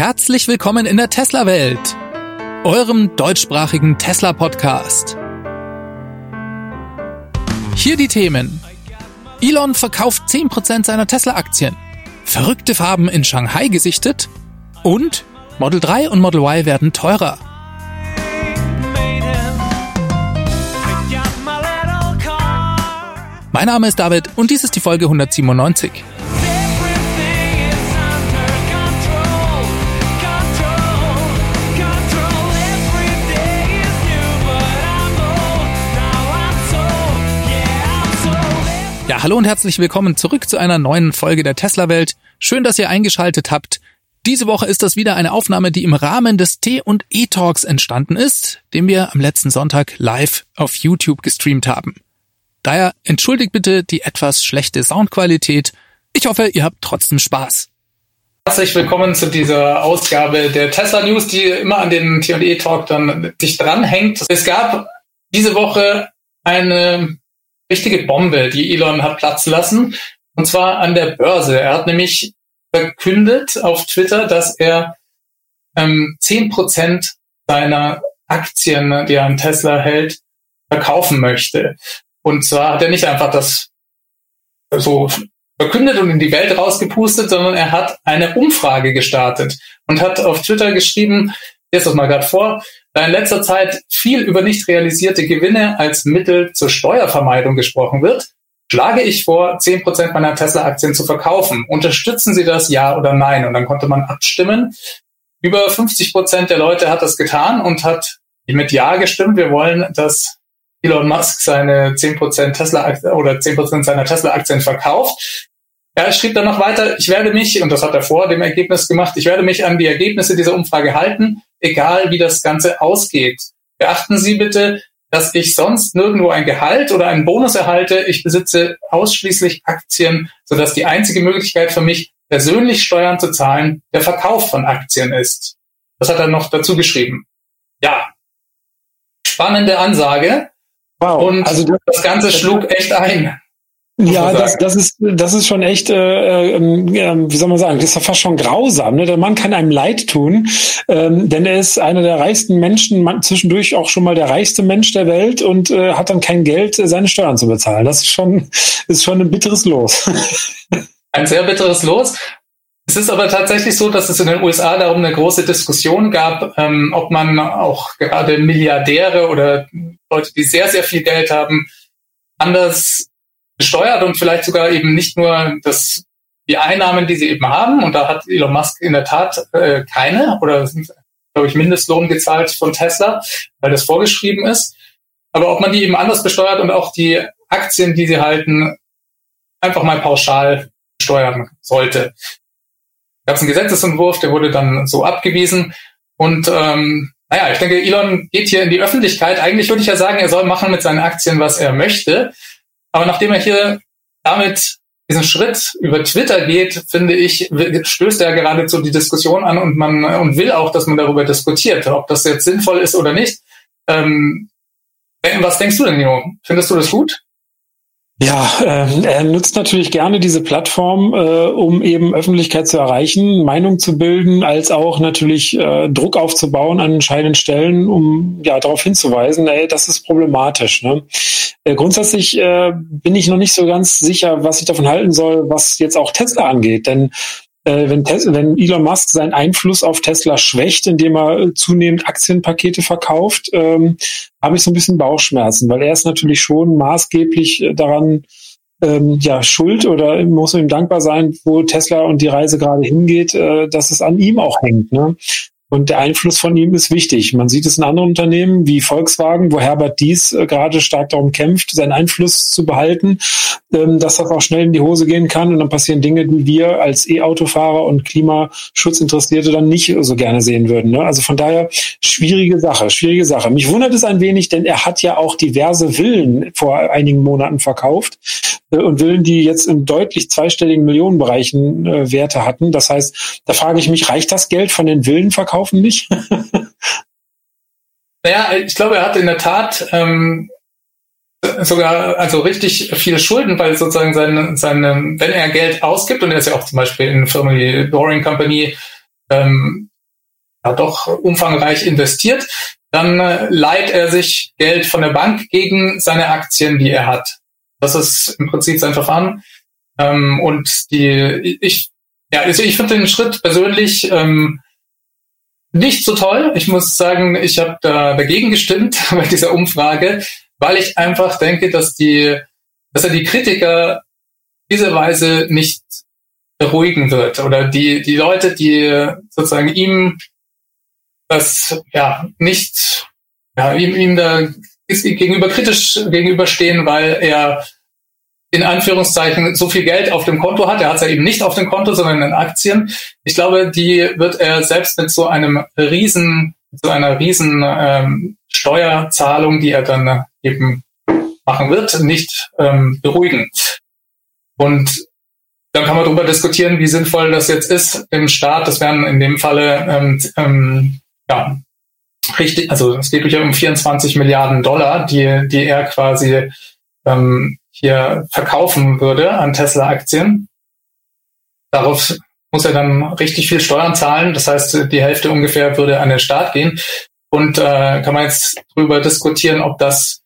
herzlich willkommen in der Tesla-Welt, eurem deutschsprachigen Tesla-Podcast. Hier die Themen. Elon verkauft 10% seiner Tesla-Aktien. Verrückte Farben in Shanghai gesichtet. Und Model 3 und Model Y werden teurer. Mein Name ist David und dies ist die Folge 197. Ja, hallo und herzlich willkommen zurück zu einer neuen Folge der Tesla Welt. Schön, dass ihr eingeschaltet habt. Diese Woche ist das wieder eine Aufnahme, die im Rahmen des T und E Talks entstanden ist, den wir am letzten Sonntag live auf YouTube gestreamt haben. Daher entschuldigt bitte die etwas schlechte Soundqualität. Ich hoffe, ihr habt trotzdem Spaß. Herzlich willkommen zu dieser Ausgabe der Tesla News, die immer an den T&E Talk dann sich dranhängt. Es gab diese Woche eine richtige Bombe, die Elon hat platzen lassen. Und zwar an der Börse. Er hat nämlich verkündet auf Twitter, dass er ähm, 10% seiner Aktien, die er an Tesla hält, verkaufen möchte. Und zwar hat er nicht einfach das so verkündet und in die Welt rausgepustet, sondern er hat eine Umfrage gestartet und hat auf Twitter geschrieben, jetzt das mal gerade vor, da in letzter Zeit viel über nicht realisierte Gewinne als Mittel zur Steuervermeidung gesprochen wird, schlage ich vor, 10% meiner Tesla-Aktien zu verkaufen. Unterstützen Sie das ja oder nein? Und dann konnte man abstimmen. Über 50% der Leute hat das getan und hat mit Ja gestimmt. Wir wollen, dass Elon Musk seine 10% Tesla oder 10% seiner Tesla-Aktien verkauft. Er schrieb dann noch weiter, ich werde mich, und das hat er vor dem Ergebnis gemacht, ich werde mich an die Ergebnisse dieser Umfrage halten, egal wie das Ganze ausgeht. Beachten Sie bitte, dass ich sonst nirgendwo ein Gehalt oder einen Bonus erhalte. Ich besitze ausschließlich Aktien, sodass die einzige Möglichkeit für mich, persönlich Steuern zu zahlen, der Verkauf von Aktien ist. Das hat er noch dazu geschrieben. Ja, spannende Ansage. Wow. Und also das, das Ganze schlug echt ein. Ja, das, das ist das ist schon echt, äh, äh, wie soll man sagen, das ist ja fast schon grausam. Ne? Der Mann kann einem leid tun, ähm, denn er ist einer der reichsten Menschen, man, zwischendurch auch schon mal der reichste Mensch der Welt und äh, hat dann kein Geld, seine Steuern zu bezahlen. Das ist schon ist schon ein bitteres Los. ein sehr bitteres Los. Es ist aber tatsächlich so, dass es in den USA darum eine große Diskussion gab, ähm, ob man auch gerade Milliardäre oder Leute, die sehr, sehr viel Geld haben, anders besteuert und vielleicht sogar eben nicht nur das, die Einnahmen, die sie eben haben. Und da hat Elon Musk in der Tat äh, keine oder glaube ich, Mindestlohn gezahlt von Tesla, weil das vorgeschrieben ist. Aber ob man die eben anders besteuert und auch die Aktien, die sie halten, einfach mal pauschal steuern sollte. Gab es einen Gesetzesentwurf, der wurde dann so abgewiesen. Und ähm, naja, ich denke, Elon geht hier in die Öffentlichkeit. Eigentlich würde ich ja sagen, er soll machen mit seinen Aktien, was er möchte. Aber nachdem er hier damit diesen Schritt über Twitter geht, finde ich, stößt er geradezu die Diskussion an und man und will auch, dass man darüber diskutiert, ob das jetzt sinnvoll ist oder nicht. Ähm, was denkst du denn, Nino? Findest du das gut? Ja, äh, er nutzt natürlich gerne diese Plattform, äh, um eben Öffentlichkeit zu erreichen, Meinung zu bilden, als auch natürlich äh, Druck aufzubauen an entscheidenden Stellen, um ja darauf hinzuweisen, ey, das ist problematisch. Ne? Äh, grundsätzlich äh, bin ich noch nicht so ganz sicher, was ich davon halten soll, was jetzt auch Tesla angeht, denn wenn, wenn Elon Musk seinen Einfluss auf Tesla schwächt, indem er äh, zunehmend Aktienpakete verkauft, ähm, habe ich so ein bisschen Bauchschmerzen, weil er ist natürlich schon maßgeblich äh, daran ähm, ja schuld oder muss ihm dankbar sein, wo Tesla und die Reise gerade hingeht, äh, dass es an ihm auch hängt. Ne? Und der Einfluss von ihm ist wichtig. Man sieht es in anderen Unternehmen wie Volkswagen, wo Herbert Dies äh, gerade stark darum kämpft, seinen Einfluss zu behalten, ähm, dass das auch schnell in die Hose gehen kann. Und dann passieren Dinge, die wir als E-Autofahrer und Klimaschutzinteressierte dann nicht so gerne sehen würden. Ne? Also von daher schwierige Sache, schwierige Sache. Mich wundert es ein wenig, denn er hat ja auch diverse Villen vor einigen Monaten verkauft äh, und Villen, die jetzt in deutlich zweistelligen Millionenbereichen äh, Werte hatten. Das heißt, da frage ich mich, reicht das Geld von den Villenverkauf kaufen nicht? naja, ich glaube, er hat in der Tat ähm, sogar also richtig viele Schulden, weil sozusagen seine, seine, wenn er Geld ausgibt, und er ist ja auch zum Beispiel in Firmen wie Boring Company ähm, ja, doch umfangreich investiert, dann äh, leiht er sich Geld von der Bank gegen seine Aktien, die er hat. Das ist im Prinzip sein Verfahren. Ähm, und die, ich, ja, also ich finde den Schritt persönlich ähm, nicht so toll. Ich muss sagen, ich habe da dagegen gestimmt bei dieser Umfrage, weil ich einfach denke, dass die, dass er die Kritiker diese Weise nicht beruhigen wird oder die die Leute, die sozusagen ihm das ja nicht ja ihm, ihm da gegenüber kritisch gegenüberstehen, weil er in Anführungszeichen so viel Geld auf dem Konto hat. Er hat es ja eben nicht auf dem Konto, sondern in Aktien. Ich glaube, die wird er selbst mit so einem riesen, so einer riesen ähm, Steuerzahlung, die er dann eben machen wird, nicht ähm, beruhigen. Und dann kann man darüber diskutieren, wie sinnvoll das jetzt ist im Staat. Das wären in dem Falle ähm, ähm, ja richtig, also es geht ja um 24 Milliarden Dollar, die die er quasi ähm, hier verkaufen würde an Tesla-Aktien. Darauf muss er dann richtig viel Steuern zahlen. Das heißt, die Hälfte ungefähr würde an den Staat gehen. Und äh, kann man jetzt darüber diskutieren, ob das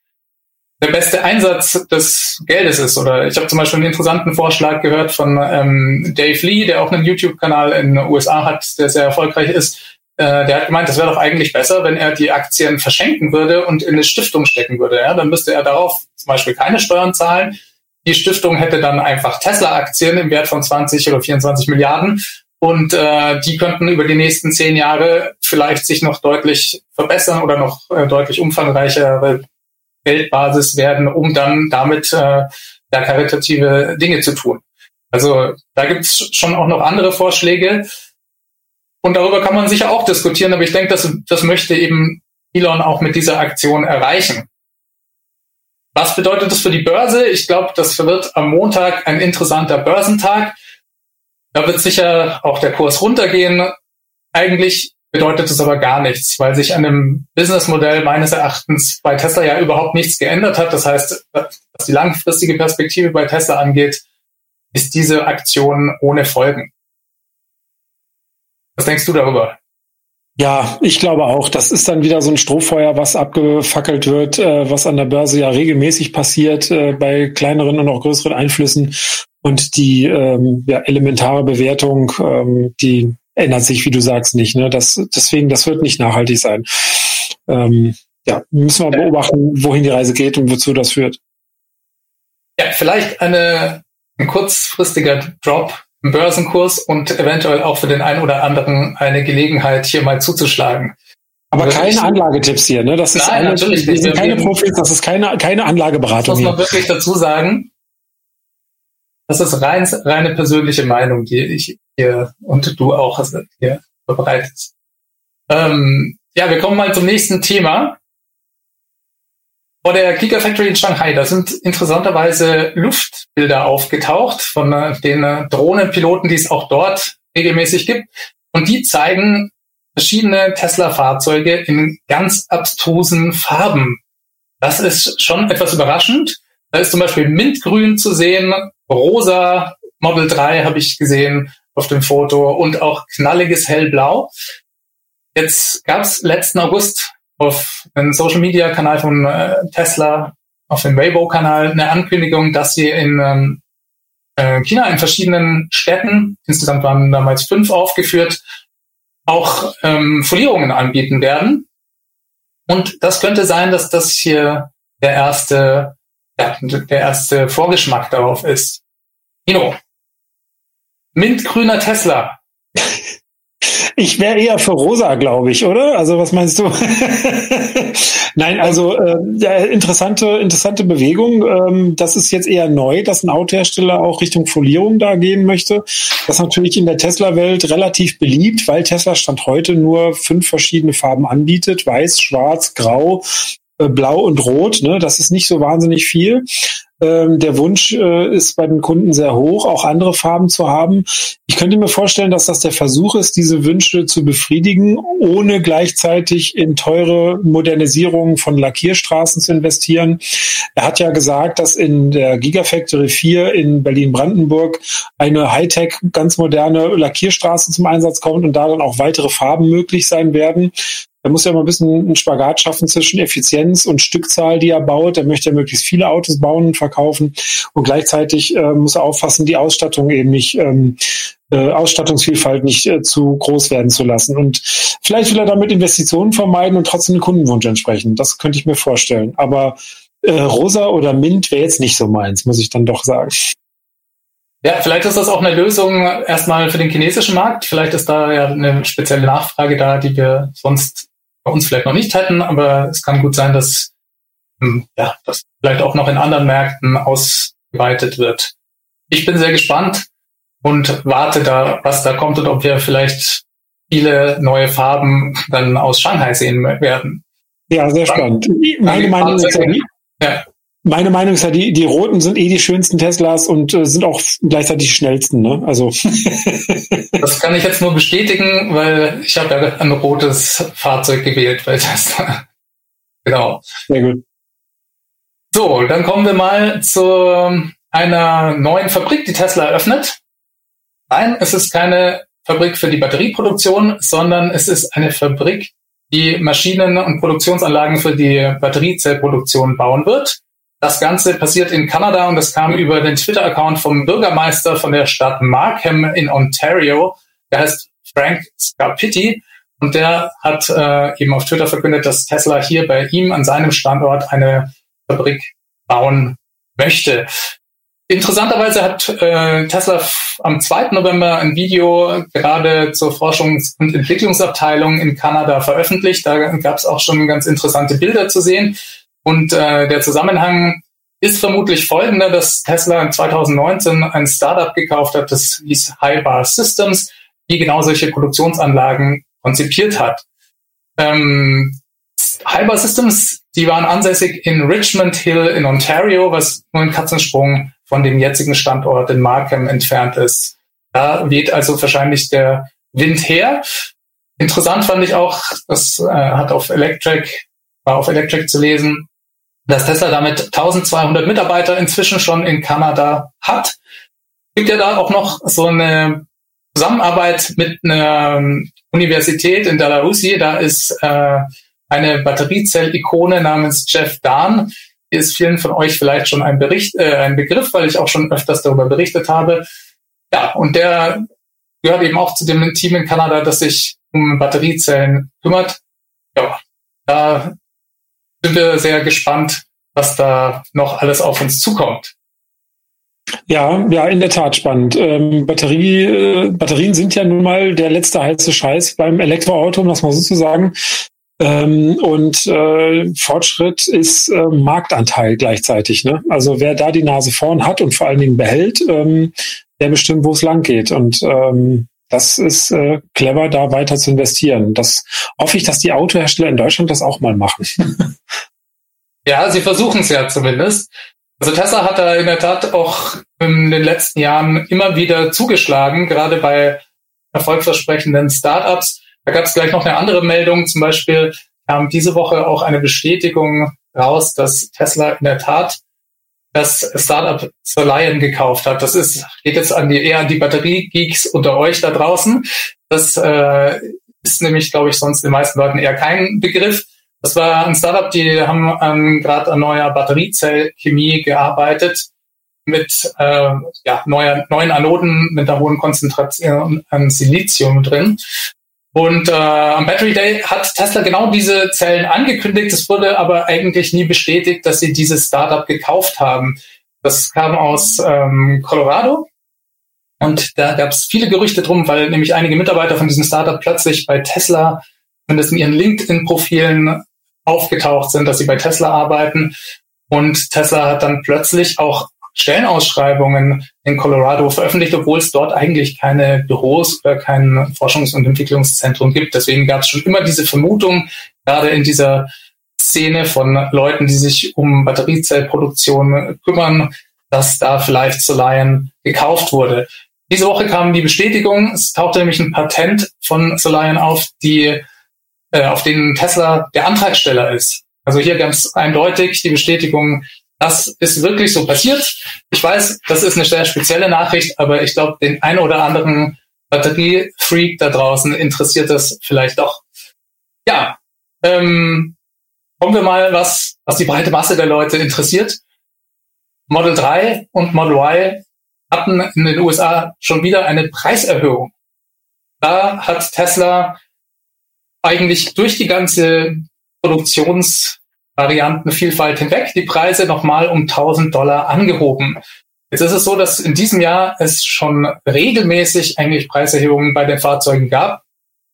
der beste Einsatz des Geldes ist. Oder ich habe zum Beispiel einen interessanten Vorschlag gehört von ähm, Dave Lee, der auch einen YouTube-Kanal in den USA hat, der sehr erfolgreich ist, äh, der hat gemeint, das wäre doch eigentlich besser, wenn er die Aktien verschenken würde und in eine Stiftung stecken würde. Ja? Dann müsste er darauf zum Beispiel keine Steuern zahlen. Die Stiftung hätte dann einfach Tesla-Aktien im Wert von 20 oder 24 Milliarden und äh, die könnten über die nächsten zehn Jahre vielleicht sich noch deutlich verbessern oder noch äh, deutlich umfangreichere Geldbasis werden, um dann damit äh, da karitative Dinge zu tun. Also da gibt es schon auch noch andere Vorschläge. Und darüber kann man sicher auch diskutieren, aber ich denke, das, das möchte eben Elon auch mit dieser Aktion erreichen. Was bedeutet das für die Börse? Ich glaube, das wird am Montag ein interessanter Börsentag. Da wird sicher auch der Kurs runtergehen. Eigentlich bedeutet es aber gar nichts, weil sich an dem Businessmodell meines Erachtens bei Tesla ja überhaupt nichts geändert hat. Das heißt, was die langfristige Perspektive bei Tesla angeht, ist diese Aktion ohne Folgen. Was denkst du darüber? Ja, ich glaube auch. Das ist dann wieder so ein Strohfeuer, was abgefackelt wird, äh, was an der Börse ja regelmäßig passiert äh, bei kleineren und auch größeren Einflüssen. Und die ähm, ja, elementare Bewertung, ähm, die ändert sich, wie du sagst, nicht. Ne? Das, deswegen, das wird nicht nachhaltig sein. Ähm, ja, müssen wir beobachten, wohin die Reise geht und wozu das führt. Ja, vielleicht eine, ein kurzfristiger Drop Börsenkurs und eventuell auch für den einen oder anderen eine Gelegenheit, hier mal zuzuschlagen. Aber also keine Anlagetipps hier, ne? Das ist Nein, eine, natürlich nicht. sind keine Profis, das ist keine, keine Anlageberatung. Das muss man hier. wirklich dazu sagen. Das ist rein, reine persönliche Meinung, die ich hier und du auch hier verbreitest. Ähm, ja, wir kommen mal zum nächsten Thema vor der Gigafactory in Shanghai, da sind interessanterweise Luftbilder aufgetaucht von äh, den äh, Drohnenpiloten, die es auch dort regelmäßig gibt. Und die zeigen verschiedene Tesla-Fahrzeuge in ganz abstrusen Farben. Das ist schon etwas überraschend. Da ist zum Beispiel Mintgrün zu sehen, rosa Model 3 habe ich gesehen auf dem Foto und auch knalliges Hellblau. Jetzt gab es letzten August auf einem Social Media Kanal von äh, Tesla, auf dem Weibo Kanal eine Ankündigung, dass sie in ähm, äh, China in verschiedenen Städten, insgesamt waren damals fünf aufgeführt, auch ähm, Folierungen anbieten werden. Und das könnte sein, dass das hier der erste, ja, der erste Vorgeschmack darauf ist. Nino, mintgrüner Tesla. Ich wäre eher für rosa, glaube ich, oder? Also was meinst du? Nein, also äh, ja, interessante, interessante Bewegung. Ähm, das ist jetzt eher neu, dass ein Autohersteller auch Richtung Folierung da gehen möchte. Das ist natürlich in der Tesla-Welt relativ beliebt, weil Tesla Stand heute nur fünf verschiedene Farben anbietet. Weiß, schwarz, grau, äh, blau und rot. Ne? Das ist nicht so wahnsinnig viel. Ähm, der Wunsch äh, ist bei den Kunden sehr hoch, auch andere Farben zu haben. Ich könnte mir vorstellen, dass das der Versuch ist, diese Wünsche zu befriedigen, ohne gleichzeitig in teure Modernisierungen von Lackierstraßen zu investieren. Er hat ja gesagt, dass in der Gigafactory 4 in Berlin-Brandenburg eine Hightech, ganz moderne Lackierstraße zum Einsatz kommt und da dann auch weitere Farben möglich sein werden. Er muss ja mal ein bisschen einen Spagat schaffen zwischen Effizienz und Stückzahl, die er baut. Er möchte ja möglichst viele Autos bauen und verkaufen. Und gleichzeitig äh, muss er auffassen, die Ausstattung eben nicht, ähm, äh, Ausstattungsvielfalt nicht äh, zu groß werden zu lassen. Und vielleicht will er damit Investitionen vermeiden und trotzdem den Kundenwunsch entsprechen. Das könnte ich mir vorstellen. Aber äh, rosa oder mint wäre jetzt nicht so meins, muss ich dann doch sagen. Ja, vielleicht ist das auch eine Lösung erstmal für den chinesischen Markt. Vielleicht ist da ja eine spezielle Nachfrage da, die wir sonst bei uns vielleicht noch nicht hätten, aber es kann gut sein, dass hm, ja, das vielleicht auch noch in anderen Märkten ausgeweitet wird. Ich bin sehr gespannt und warte da, was da kommt und ob wir vielleicht viele neue Farben dann aus Shanghai sehen werden. Ja, sehr spannend. Meine Meinung ist ja, meine Meinung ist ja, die, die roten sind eh die schönsten Teslas und äh, sind auch gleichzeitig die schnellsten. Ne? Also das kann ich jetzt nur bestätigen, weil ich habe ja ein rotes Fahrzeug gewählt bei Tesla. genau. Sehr gut. So, dann kommen wir mal zu einer neuen Fabrik, die Tesla eröffnet. Nein, es ist keine Fabrik für die Batterieproduktion, sondern es ist eine Fabrik, die Maschinen und Produktionsanlagen für die Batteriezellproduktion bauen wird. Das Ganze passiert in Kanada und das kam über den Twitter-Account vom Bürgermeister von der Stadt Markham in Ontario. Der heißt Frank Scarpitti und der hat äh, eben auf Twitter verkündet, dass Tesla hier bei ihm an seinem Standort eine Fabrik bauen möchte. Interessanterweise hat äh, Tesla am 2. November ein Video gerade zur Forschungs- und Entwicklungsabteilung in Kanada veröffentlicht. Da gab es auch schon ganz interessante Bilder zu sehen. Und äh, der Zusammenhang ist vermutlich folgender, dass Tesla in 2019 ein Startup gekauft hat, das hieß Highbar Systems, die genau solche Produktionsanlagen konzipiert hat. Ähm, Highbar Systems, die waren ansässig in Richmond Hill in Ontario, was nur ein Katzensprung von dem jetzigen Standort in Markham entfernt ist. Da weht also wahrscheinlich der Wind her. Interessant fand ich auch, das äh, hat auf Electric, war auf Electric zu lesen, dass Tesla damit 1200 Mitarbeiter inzwischen schon in Kanada hat. Gibt ja da auch noch so eine Zusammenarbeit mit einer Universität in Dalhousie. Da ist äh, eine Batteriezell-Ikone namens Jeff Dahn. Die ist vielen von euch vielleicht schon ein, Bericht, äh, ein Begriff, weil ich auch schon öfters darüber berichtet habe. Ja, und der gehört eben auch zu dem Team in Kanada, das sich um Batteriezellen kümmert. Ja, da sind wir sehr gespannt, was da noch alles auf uns zukommt. Ja, ja, in der Tat spannend. Ähm, Batterie, äh, Batterien sind ja nun mal der letzte heiße Scheiß beim Elektroauto, um das mal so zu sagen. Ähm, und äh, Fortschritt ist äh, Marktanteil gleichzeitig. Ne? Also wer da die Nase vorn hat und vor allen Dingen behält, ähm, der bestimmt, wo es lang geht. Und ähm, das ist äh, clever, da weiter zu investieren. Das hoffe ich, dass die Autohersteller in Deutschland das auch mal machen. ja, sie versuchen es ja zumindest. Also Tesla hat da in der Tat auch in den letzten Jahren immer wieder zugeschlagen, gerade bei erfolgsversprechenden Startups. Da gab es gleich noch eine andere Meldung. Zum Beispiel kam diese Woche auch eine Bestätigung raus, dass Tesla in der Tat das Startup Solion gekauft hat. Das ist, geht jetzt an die, eher an die Batteriegeeks unter euch da draußen. Das äh, ist nämlich, glaube ich, sonst den meisten Leuten eher kein Begriff. Das war ein Startup, die haben ähm, gerade an neuer Batteriezellchemie gearbeitet mit äh, ja, neuer, neuen Anoden mit einer hohen Konzentration an Silizium drin. Und äh, am Battery Day hat Tesla genau diese Zellen angekündigt. Es wurde aber eigentlich nie bestätigt, dass sie dieses Startup gekauft haben. Das kam aus ähm, Colorado. Und da gab es viele Gerüchte drum, weil nämlich einige Mitarbeiter von diesem Startup plötzlich bei Tesla, zumindest in ihren LinkedIn-Profilen aufgetaucht sind, dass sie bei Tesla arbeiten. Und Tesla hat dann plötzlich auch Stellenausschreibungen in Colorado veröffentlicht, obwohl es dort eigentlich keine Büros oder kein Forschungs- und Entwicklungszentrum gibt. Deswegen gab es schon immer diese Vermutung, gerade in dieser Szene von Leuten, die sich um Batteriezellproduktion kümmern, dass da vielleicht Solion gekauft wurde. Diese Woche kam die Bestätigung, es tauchte nämlich ein Patent von Solion auf, die, äh, auf den Tesla der Antragsteller ist. Also hier ganz eindeutig die Bestätigung, das ist wirklich so passiert. Ich weiß, das ist eine sehr spezielle Nachricht, aber ich glaube, den ein oder anderen Batteriefreak da draußen interessiert das vielleicht doch. Ja, ähm, kommen wir mal, was, was die breite Masse der Leute interessiert. Model 3 und Model Y hatten in den USA schon wieder eine Preiserhöhung. Da hat Tesla eigentlich durch die ganze Produktionsvariantenvielfalt hinweg die Preise nochmal um 1000 Dollar angehoben. Jetzt ist es so, dass in diesem Jahr es schon regelmäßig eigentlich Preiserhöhungen bei den Fahrzeugen gab.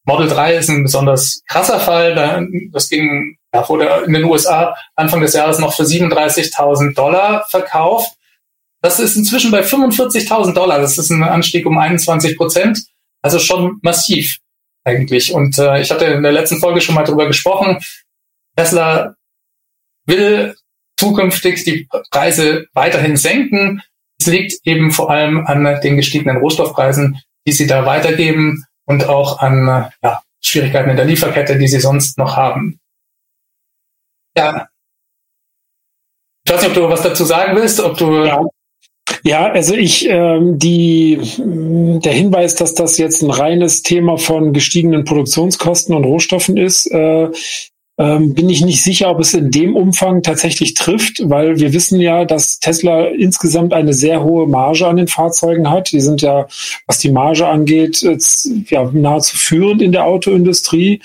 Model 3 ist ein besonders krasser Fall. Das ging, ja, wurde in den USA Anfang des Jahres noch für 37.000 Dollar verkauft. Das ist inzwischen bei 45.000 Dollar. Das ist ein Anstieg um 21 Prozent. Also schon massiv eigentlich. Und äh, ich hatte in der letzten Folge schon mal darüber gesprochen. Tesla will zukünftig die Preise weiterhin senken. Es liegt eben vor allem an den gestiegenen Rohstoffpreisen, die sie da weitergeben und auch an ja, Schwierigkeiten in der Lieferkette, die sie sonst noch haben. Ja. Ich weiß nicht, ob du was dazu sagen willst, ob du ja. Ja, also ich, ähm, die, der Hinweis, dass das jetzt ein reines Thema von gestiegenen Produktionskosten und Rohstoffen ist, äh, ähm, bin ich nicht sicher, ob es in dem Umfang tatsächlich trifft, weil wir wissen ja, dass Tesla insgesamt eine sehr hohe Marge an den Fahrzeugen hat. Die sind ja, was die Marge angeht, jetzt, ja, nahezu führend in der Autoindustrie.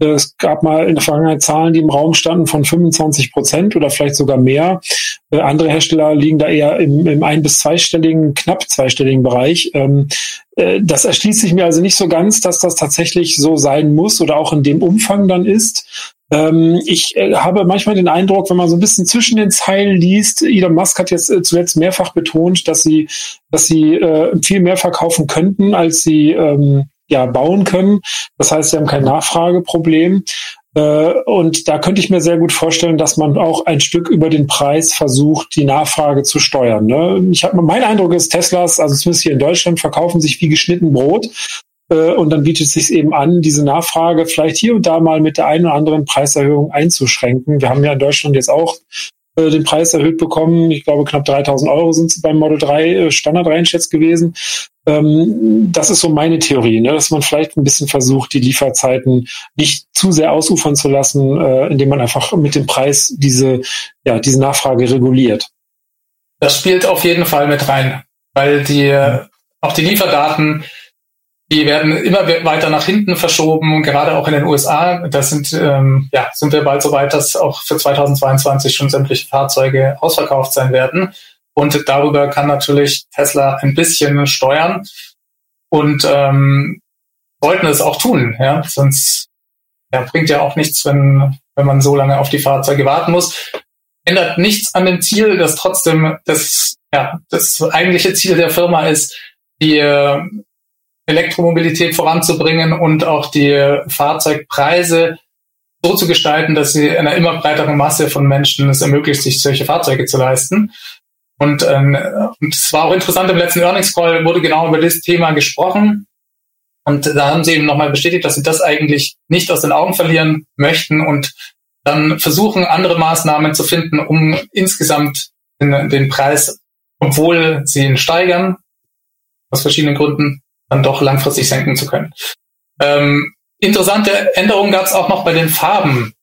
Es gab mal in der Vergangenheit Zahlen, die im Raum standen von 25 Prozent oder vielleicht sogar mehr. Äh, andere Hersteller liegen da eher im, im ein- bis zweistelligen, knapp zweistelligen Bereich. Ähm, äh, das erschließt sich mir also nicht so ganz, dass das tatsächlich so sein muss oder auch in dem Umfang dann ist. Ähm, ich äh, habe manchmal den Eindruck, wenn man so ein bisschen zwischen den Zeilen liest, Elon Musk hat jetzt äh, zuletzt mehrfach betont, dass sie, dass sie äh, viel mehr verkaufen könnten, als sie ähm, ja bauen können. Das heißt, sie haben kein Nachfrageproblem. Und da könnte ich mir sehr gut vorstellen, dass man auch ein Stück über den Preis versucht, die Nachfrage zu steuern. Ne? Ich habe mein Eindruck ist, Teslas, also zumindest hier in Deutschland, verkaufen sich wie geschnitten Brot. Äh, und dann bietet es sich eben an, diese Nachfrage vielleicht hier und da mal mit der einen oder anderen Preiserhöhung einzuschränken. Wir haben ja in Deutschland jetzt auch äh, den Preis erhöht bekommen. Ich glaube, knapp 3000 Euro sind es beim Model 3 äh, Standard reinschätzt gewesen. Ähm, das ist so meine Theorie, ne? dass man vielleicht ein bisschen versucht, die Lieferzeiten nicht zu sehr ausufern zu lassen, indem man einfach mit dem Preis diese, ja, diese Nachfrage reguliert. Das spielt auf jeden Fall mit rein, weil die, auch die Lieferdaten, die werden immer weiter nach hinten verschoben, gerade auch in den USA. Da sind, ähm, ja, sind wir bald so weit, dass auch für 2022 schon sämtliche Fahrzeuge ausverkauft sein werden. Und darüber kann natürlich Tesla ein bisschen steuern und ähm, sollten es auch tun. Ja? Sonst ja, bringt ja auch nichts, wenn, wenn man so lange auf die Fahrzeuge warten muss. Ändert nichts an dem Ziel, dass trotzdem das, ja, das eigentliche Ziel der Firma ist, die Elektromobilität voranzubringen und auch die Fahrzeugpreise so zu gestalten, dass sie einer immer breiteren Masse von Menschen es ermöglicht, sich solche Fahrzeuge zu leisten. Und, ähm, und es war auch interessant, im letzten Earnings Call wurde genau über das Thema gesprochen. Und da haben sie eben nochmal bestätigt, dass sie das eigentlich nicht aus den Augen verlieren möchten und dann versuchen, andere Maßnahmen zu finden, um insgesamt den, den Preis, obwohl sie ihn steigern, aus verschiedenen Gründen, dann doch langfristig senken zu können. Ähm, interessante Änderungen gab es auch noch bei den Farben.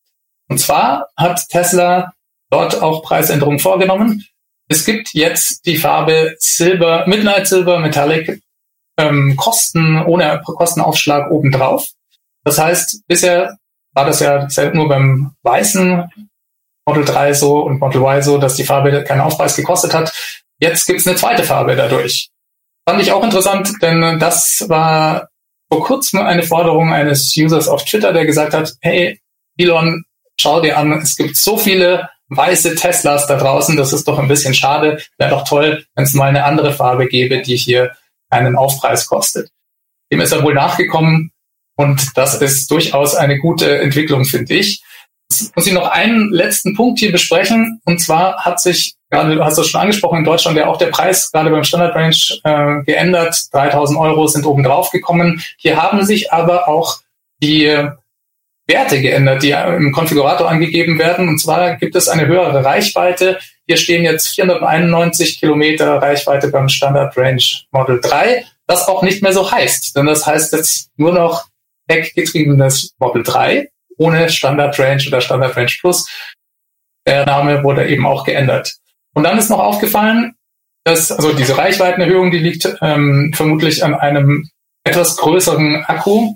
Und zwar hat Tesla dort auch Preisänderungen vorgenommen. Es gibt jetzt die Farbe Silber, Midnight Silver Metallic, ähm, Kosten, ohne Kostenaufschlag obendrauf. Das heißt, bisher war das ja nur beim weißen Model 3 so und Model Y so, dass die Farbe keinen Aufpreis gekostet hat. Jetzt gibt es eine zweite Farbe dadurch. Fand ich auch interessant, denn das war vor kurzem eine Forderung eines Users auf Twitter, der gesagt hat, hey, Elon, schau dir an, es gibt so viele weiße Teslas da draußen. Das ist doch ein bisschen schade. Wäre doch toll, wenn es mal eine andere Farbe gäbe, die hier einen Aufpreis kostet. Dem ist er wohl nachgekommen und das ist durchaus eine gute Entwicklung, finde ich. Jetzt muss ich noch einen letzten Punkt hier besprechen. Und zwar hat sich, gerade du hast es schon angesprochen, in Deutschland ja auch der Preis gerade beim Standard Range äh, geändert. 3000 Euro sind oben drauf gekommen. Hier haben sich aber auch die Werte geändert, die im Konfigurator angegeben werden. Und zwar gibt es eine höhere Reichweite. Hier stehen jetzt 491 Kilometer Reichweite beim Standard Range Model 3, das auch nicht mehr so heißt. Denn das heißt jetzt nur noch heckgetriebenes Model 3 ohne Standard Range oder Standard Range Plus. Der Name wurde eben auch geändert. Und dann ist noch aufgefallen, dass also diese Reichweitenerhöhung, die liegt ähm, vermutlich an einem etwas größeren Akku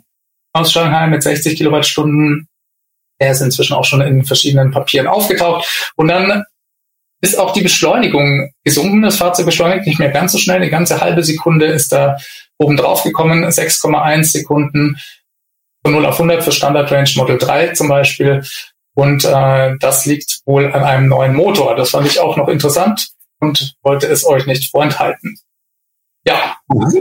aus Shanghai mit 60 Kilowattstunden. Der ist inzwischen auch schon in verschiedenen Papieren aufgetaucht. Und dann ist auch die Beschleunigung gesunken. Das Fahrzeug beschleunigt nicht mehr ganz so schnell. Eine ganze halbe Sekunde ist da oben drauf gekommen. 6,1 Sekunden von 0 auf 100 für Standard Range Model 3 zum Beispiel. Und äh, das liegt wohl an einem neuen Motor. Das fand ich auch noch interessant und wollte es euch nicht vorenthalten. Ja.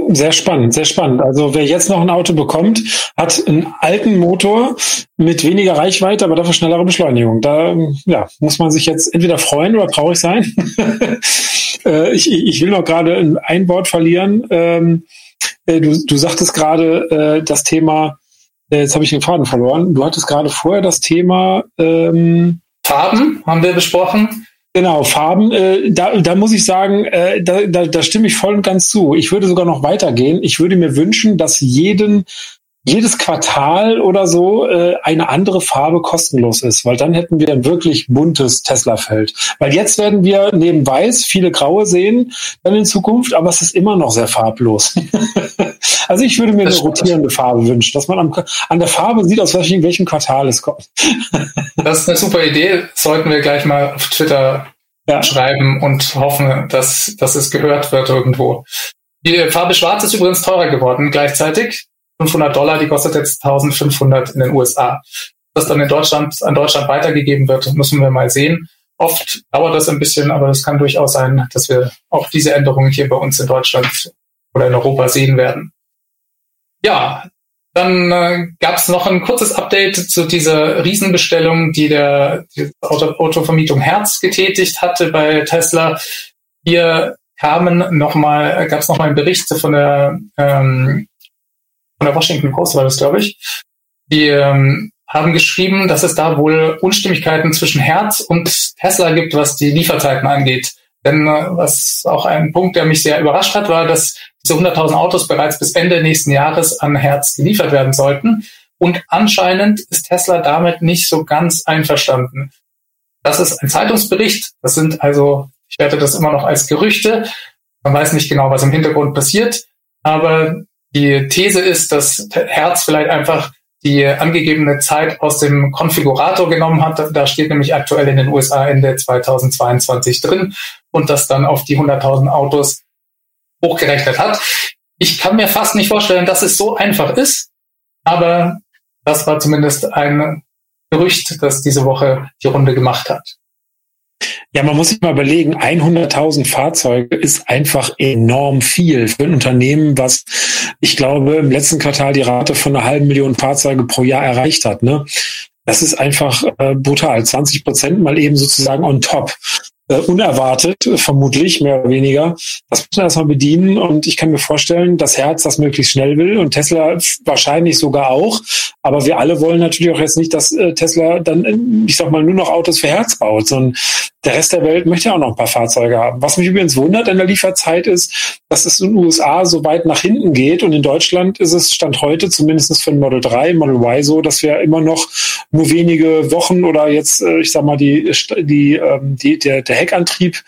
Sehr spannend, sehr spannend. Also wer jetzt noch ein Auto bekommt, hat einen alten Motor mit weniger Reichweite, aber dafür schnellere Beschleunigung. Da ja, muss man sich jetzt entweder freuen oder traurig sein. Äh, ich, ich will noch gerade ein Wort verlieren. Ähm, äh, du, du sagtest gerade äh, das Thema jetzt habe ich den Faden verloren. Du hattest gerade vorher das Thema ähm, Farben, haben wir besprochen. Genau, Farben, äh, da, da muss ich sagen, äh, da, da, da stimme ich voll und ganz zu. Ich würde sogar noch weitergehen. Ich würde mir wünschen, dass jeden jedes Quartal oder so äh, eine andere Farbe kostenlos ist, weil dann hätten wir ein wirklich buntes Tesla-Feld. Weil jetzt werden wir neben Weiß viele Graue sehen dann in Zukunft, aber es ist immer noch sehr farblos. also ich würde mir das eine rotierende Farbe wünschen, dass man am, an der Farbe sieht, aus welchem, welchem Quartal es kommt. das ist eine super Idee. Sollten wir gleich mal auf Twitter ja. schreiben und hoffen, dass, dass es gehört wird irgendwo. Die Farbe Schwarz ist übrigens teurer geworden gleichzeitig. 500 Dollar, die kostet jetzt 1500 in den USA. Was dann in Deutschland, an Deutschland weitergegeben wird, müssen wir mal sehen. Oft dauert das ein bisschen, aber es kann durchaus sein, dass wir auch diese Änderungen hier bei uns in Deutschland oder in Europa sehen werden. Ja, dann äh, gab es noch ein kurzes Update zu dieser Riesenbestellung, die der die Auto, Autovermietung Herz getätigt hatte bei Tesla. Hier kamen noch mal, gab es noch mal einen Bericht von der ähm, von der Washington Post war das, glaube ich, die ähm, haben geschrieben, dass es da wohl Unstimmigkeiten zwischen Herz und Tesla gibt, was die Lieferzeiten angeht. Denn äh, was auch ein Punkt, der mich sehr überrascht hat, war, dass diese 100.000 Autos bereits bis Ende nächsten Jahres an Herz geliefert werden sollten. Und anscheinend ist Tesla damit nicht so ganz einverstanden. Das ist ein Zeitungsbericht. Das sind also, ich werte das immer noch als Gerüchte. Man weiß nicht genau, was im Hintergrund passiert. Aber die These ist, dass Herz vielleicht einfach die angegebene Zeit aus dem Konfigurator genommen hat. Da steht nämlich aktuell in den USA Ende 2022 drin und das dann auf die 100.000 Autos hochgerechnet hat. Ich kann mir fast nicht vorstellen, dass es so einfach ist, aber das war zumindest ein Gerücht, das diese Woche die Runde gemacht hat. Ja, man muss sich mal überlegen, 100.000 Fahrzeuge ist einfach enorm viel für ein Unternehmen, was ich glaube im letzten Quartal die Rate von einer halben Million Fahrzeuge pro Jahr erreicht hat. Ne? Das ist einfach äh, brutal. 20 Prozent mal eben sozusagen on top äh, unerwartet, vermutlich, mehr oder weniger. Das muss man erstmal bedienen und ich kann mir vorstellen, dass Herz das möglichst schnell will und Tesla wahrscheinlich sogar auch. Aber wir alle wollen natürlich auch jetzt nicht, dass äh, Tesla dann, äh, ich sag mal, nur noch Autos für Herz baut, sondern der Rest der Welt möchte auch noch ein paar Fahrzeuge haben. Was mich übrigens wundert in der Lieferzeit ist, dass es in den USA so weit nach hinten geht und in Deutschland ist es Stand heute, zumindest für ein Model 3, Model Y so, dass wir immer noch nur wenige Wochen oder jetzt, äh, ich sag mal, die, die, ähm, die, der, der Heckantrieb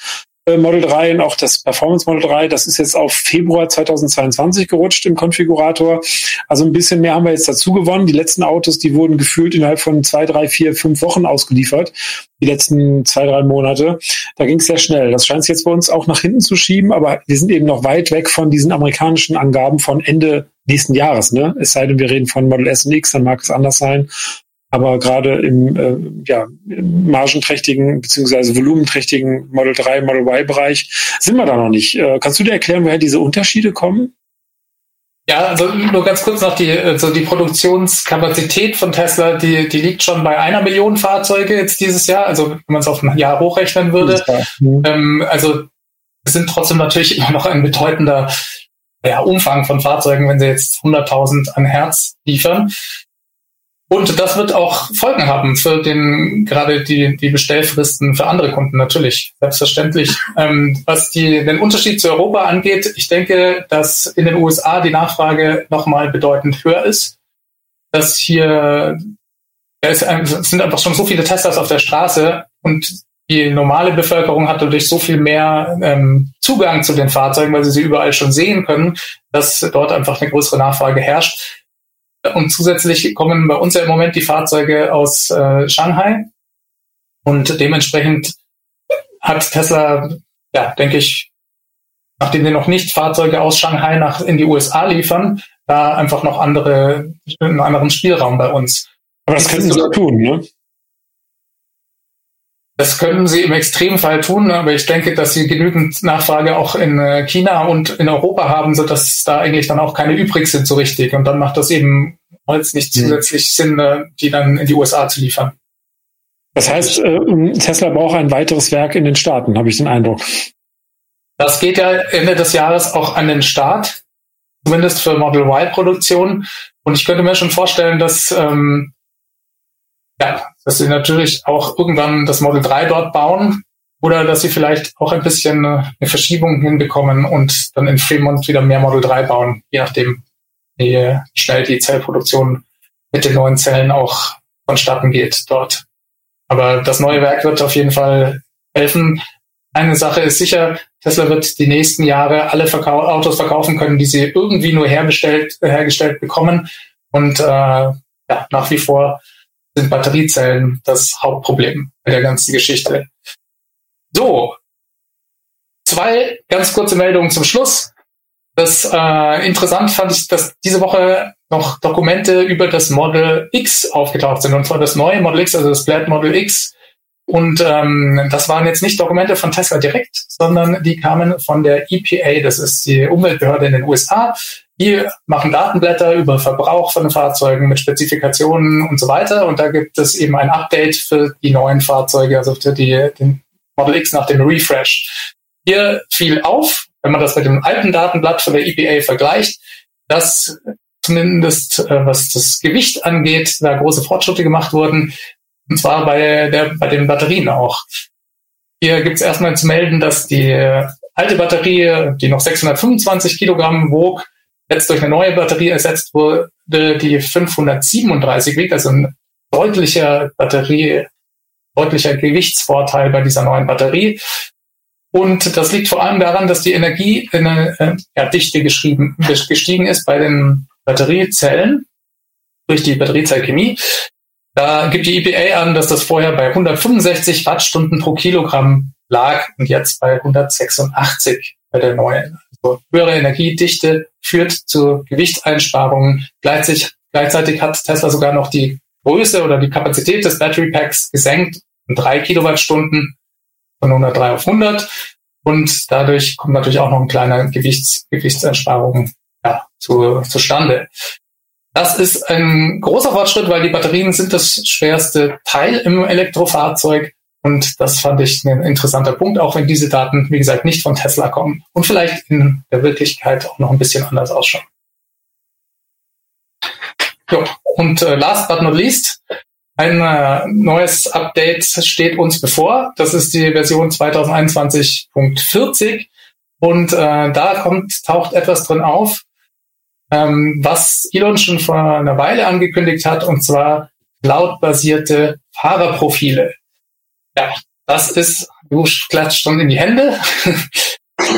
Model 3 und auch das Performance Model 3, das ist jetzt auf Februar 2022 gerutscht im Konfigurator. Also ein bisschen mehr haben wir jetzt dazu gewonnen. Die letzten Autos, die wurden gefühlt innerhalb von zwei, drei, vier, fünf Wochen ausgeliefert. Die letzten zwei, drei Monate. Da ging es sehr schnell. Das scheint es jetzt bei uns auch nach hinten zu schieben, aber wir sind eben noch weit weg von diesen amerikanischen Angaben von Ende nächsten Jahres. Ne? Es sei denn, wir reden von Model S und X, dann mag es anders sein. Aber gerade im äh, ja, margenträchtigen bzw. volumenträchtigen Model 3, Model Y-Bereich sind wir da noch nicht. Äh, kannst du dir erklären, woher diese Unterschiede kommen? Ja, also nur ganz kurz noch die, also die Produktionskapazität von Tesla, die, die liegt schon bei einer Million Fahrzeuge jetzt dieses Jahr, also wenn man es auf ein Jahr hochrechnen würde. Mhm. Ähm, also es sind trotzdem natürlich immer noch ein bedeutender ja, Umfang von Fahrzeugen, wenn sie jetzt 100.000 an Herz liefern. Und das wird auch Folgen haben für den gerade die, die Bestellfristen für andere Kunden natürlich, selbstverständlich. Ähm, was die, den Unterschied zu Europa angeht, ich denke, dass in den USA die Nachfrage nochmal bedeutend höher ist. Dass hier es sind einfach schon so viele Teslas auf der Straße und die normale Bevölkerung hat dadurch so viel mehr ähm, Zugang zu den Fahrzeugen, weil sie sie überall schon sehen können, dass dort einfach eine größere Nachfrage herrscht. Und zusätzlich kommen bei uns ja im Moment die Fahrzeuge aus äh, Shanghai. Und dementsprechend hat Tesla, ja, denke ich, nachdem wir noch nicht Fahrzeuge aus Shanghai nach in die USA liefern, da einfach noch andere, einen anderen Spielraum bei uns. Aber das könnten sie ja tun, ne? Das können sie im Extremfall tun, aber ich denke, dass sie genügend Nachfrage auch in äh, China und in Europa haben, so dass da eigentlich dann auch keine übrig sind so richtig. Und dann macht das eben jetzt nicht mhm. zusätzlich Sinn, äh, die dann in die USA zu liefern. Das heißt, äh, Tesla braucht ein weiteres Werk in den Staaten, habe ich den Eindruck. Das geht ja Ende des Jahres auch an den Start, zumindest für Model Y-Produktion. Und ich könnte mir schon vorstellen, dass ähm, ja, dass sie natürlich auch irgendwann das Model 3 dort bauen oder dass sie vielleicht auch ein bisschen eine Verschiebung hinbekommen und dann in Fremont wieder mehr Model 3 bauen, je nachdem, wie schnell die Zellproduktion mit den neuen Zellen auch vonstatten geht dort. Aber das neue Werk wird auf jeden Fall helfen. Eine Sache ist sicher, Tesla wird die nächsten Jahre alle Verkau Autos verkaufen können, die sie irgendwie nur hergestellt, hergestellt bekommen. Und äh, ja, nach wie vor sind Batteriezellen das Hauptproblem der ganzen Geschichte. So, zwei ganz kurze Meldungen zum Schluss. Das äh, interessant fand ich, dass diese Woche noch Dokumente über das Model X aufgetaucht sind, und zwar das neue Model X, also das Blad Model X. Und ähm, das waren jetzt nicht Dokumente von Tesla direkt, sondern die kamen von der EPA, das ist die Umweltbehörde in den USA, die machen Datenblätter über Verbrauch von Fahrzeugen mit Spezifikationen und so weiter. Und da gibt es eben ein Update für die neuen Fahrzeuge, also für die, den Model X nach dem Refresh. Hier fiel auf, wenn man das mit dem alten Datenblatt von der EPA vergleicht, dass zumindest äh, was das Gewicht angeht, da große Fortschritte gemacht wurden. Und zwar bei, der, bei den Batterien auch. Hier gibt es erstmal zu melden, dass die alte Batterie, die noch 625 Kilogramm wog, jetzt durch eine neue Batterie ersetzt wurde, die 537 wiegt, also ein deutlicher Batterie, deutlicher Gewichtsvorteil bei dieser neuen Batterie. Und das liegt vor allem daran, dass die Energie in eine äh, ja, Dichte geschrieben, gestiegen ist bei den Batteriezellen durch die Batteriezellchemie. Da gibt die EPA an, dass das vorher bei 165 Wattstunden pro Kilogramm lag und jetzt bei 186 bei der neuen. Höhere Energiedichte führt zu Gewichtseinsparungen. Gleichzeitig, gleichzeitig hat Tesla sogar noch die Größe oder die Kapazität des Battery Packs gesenkt um drei Kilowattstunden von 103 auf 100. Und dadurch kommt natürlich auch noch ein kleiner Gewichts, Gewichtseinsparung ja, zu, zustande. Das ist ein großer Fortschritt, weil die Batterien sind das schwerste Teil im Elektrofahrzeug und das fand ich ein interessanter Punkt, auch wenn diese Daten, wie gesagt, nicht von Tesla kommen und vielleicht in der Wirklichkeit auch noch ein bisschen anders ausschauen. Jo. Und äh, last but not least, ein äh, neues Update steht uns bevor. Das ist die Version 2021.40 und äh, da kommt, taucht etwas drin auf, ähm, was Elon schon vor einer Weile angekündigt hat, und zwar cloud-basierte Fahrerprofile. Ja, das ist, du klatscht schon in die Hände.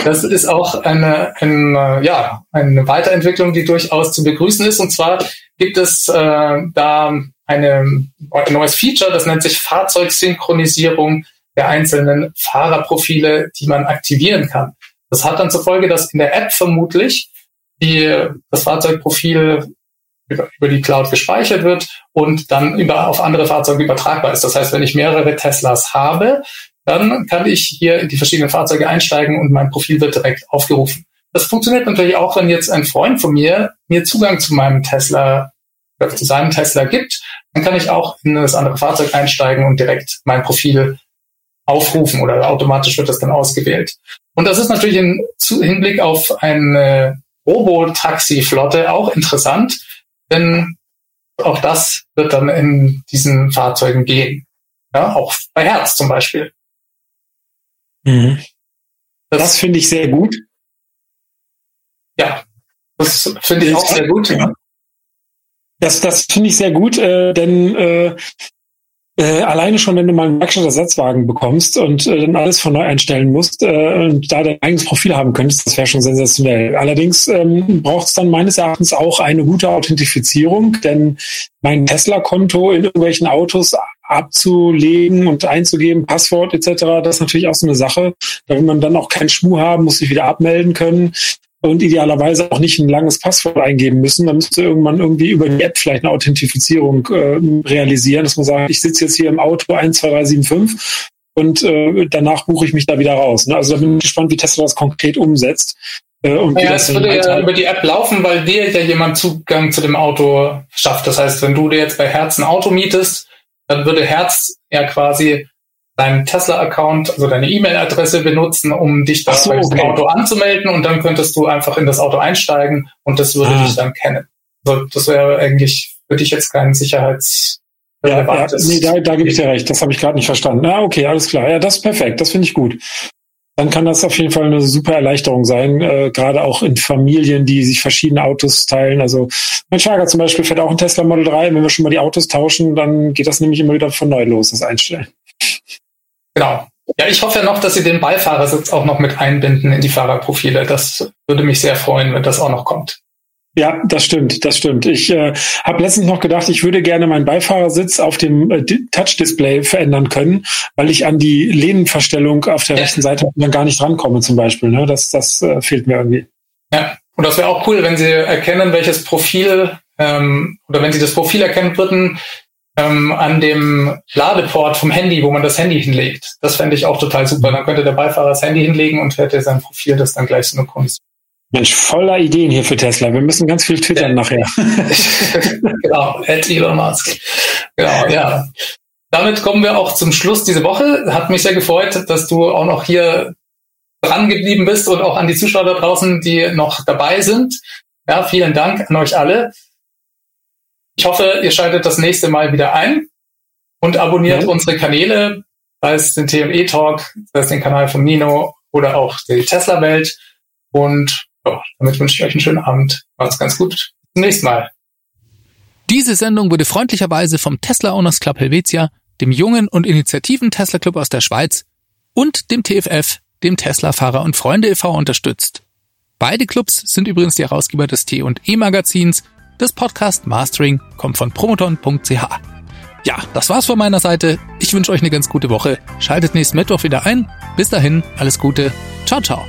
Das ist auch eine, eine, ja, eine Weiterentwicklung, die durchaus zu begrüßen ist. Und zwar gibt es äh, da eine, ein neues Feature, das nennt sich Fahrzeugsynchronisierung der einzelnen Fahrerprofile, die man aktivieren kann. Das hat dann zur Folge, dass in der App vermutlich die, das Fahrzeugprofil über, die Cloud gespeichert wird und dann über, auf andere Fahrzeuge übertragbar ist. Das heißt, wenn ich mehrere Teslas habe, dann kann ich hier in die verschiedenen Fahrzeuge einsteigen und mein Profil wird direkt aufgerufen. das funktioniert natürlich auch, wenn jetzt ein Freund von mir mir Zugang zu meinem Tesla, zu seinem Tesla gibt, dann kann ich auch in das andere Fahrzeug einsteigen und direkt mein Profil aufrufen oder automatisch wird das dann ausgewählt. Und das ist natürlich im Hinblick auf eine Robotaxi-Flotte auch interessant, denn auch das wird dann in diesen Fahrzeugen gehen. Ja, auch bei Herz zum Beispiel. Mhm. Das, das finde ich sehr gut. Ja, das finde ich auch sehr gut. Ja. Das, das finde ich sehr gut, äh, denn äh, äh, alleine schon, wenn du mal einen Werkstattersatzwagen bekommst und äh, dann alles von neu einstellen musst äh, und da dein eigenes Profil haben könntest, das wäre schon sensationell. Allerdings ähm, braucht es dann meines Erachtens auch eine gute Authentifizierung, denn mein Tesla-Konto in irgendwelchen Autos abzulegen und einzugeben, Passwort etc., das ist natürlich auch so eine Sache. Da will man dann auch keinen Schmuh haben, muss sich wieder abmelden können und idealerweise auch nicht ein langes Passwort eingeben müssen. Dann müsste irgendwann irgendwie über die App vielleicht eine Authentifizierung äh, realisieren, dass man sagt, ich sitze jetzt hier im Auto 12375 und äh, danach buche ich mich da wieder raus. Ne? Also da bin ich gespannt, wie Tesla das konkret umsetzt. Äh, und ja, es würde ja über die App laufen, weil dir ja jemand Zugang zu dem Auto schafft. Das heißt, wenn du dir jetzt bei Herz ein Auto mietest, dann würde Herz ja quasi deinen Tesla-Account, also deine E-Mail-Adresse benutzen, um dich da so, okay. Auto anzumelden und dann könntest du einfach in das Auto einsteigen und das würde ah. dich dann kennen. Also das wäre eigentlich für dich jetzt kein Sicherheits ja, ja, nee, da, da gebe ich dir recht. Das habe ich gerade nicht verstanden. Ah, okay, alles klar. Ja, das ist perfekt. Das finde ich gut. Dann kann das auf jeden Fall eine super Erleichterung sein, äh, gerade auch in Familien, die sich verschiedene Autos teilen. Also mein Schwager zum Beispiel fährt auch ein Tesla Model 3. Wenn wir schon mal die Autos tauschen, dann geht das nämlich immer wieder von neu los, das Einstellen. Genau. Ja, ich hoffe ja noch, dass Sie den Beifahrersitz auch noch mit einbinden in die Fahrerprofile. Das würde mich sehr freuen, wenn das auch noch kommt. Ja, das stimmt, das stimmt. Ich äh, habe letztens noch gedacht, ich würde gerne meinen Beifahrersitz auf dem äh, Touch-Display verändern können, weil ich an die Lehnenverstellung auf der ja. rechten Seite dann gar nicht rankomme zum Beispiel. Ne? Das, das äh, fehlt mir irgendwie. Ja, und das wäre auch cool, wenn Sie erkennen, welches Profil ähm, oder wenn Sie das Profil erkennen würden, ähm, an dem Ladeport vom Handy, wo man das Handy hinlegt. Das fände ich auch total super. Dann könnte der Beifahrer das Handy hinlegen und hätte sein Profil das dann gleich so eine Kunst. Mensch, voller Ideen hier für Tesla. Wir müssen ganz viel twittern ja. nachher. genau, at Elon Musk. Genau, ja. Damit kommen wir auch zum Schluss diese Woche. Hat mich sehr gefreut, dass du auch noch hier dran geblieben bist und auch an die Zuschauer da draußen, die noch dabei sind. Ja, vielen Dank an euch alle. Ich hoffe, ihr schaltet das nächste Mal wieder ein und abonniert ja. unsere Kanäle, sei es den TME Talk, sei es den Kanal von Nino oder auch die Tesla Welt. Und ja, damit wünsche ich euch einen schönen Abend. Macht's ganz gut. Bis zum nächsten Mal. Diese Sendung wurde freundlicherweise vom Tesla Owners Club Helvetia, dem jungen und initiativen Tesla Club aus der Schweiz und dem TFF, dem Tesla Fahrer und Freunde e.V. unterstützt. Beide Clubs sind übrigens die Herausgeber des T und E Magazins das Podcast Mastering kommt von promoton.ch. Ja, das war's von meiner Seite. Ich wünsche euch eine ganz gute Woche. Schaltet nächsten Mittwoch wieder ein. Bis dahin, alles Gute. Ciao, ciao.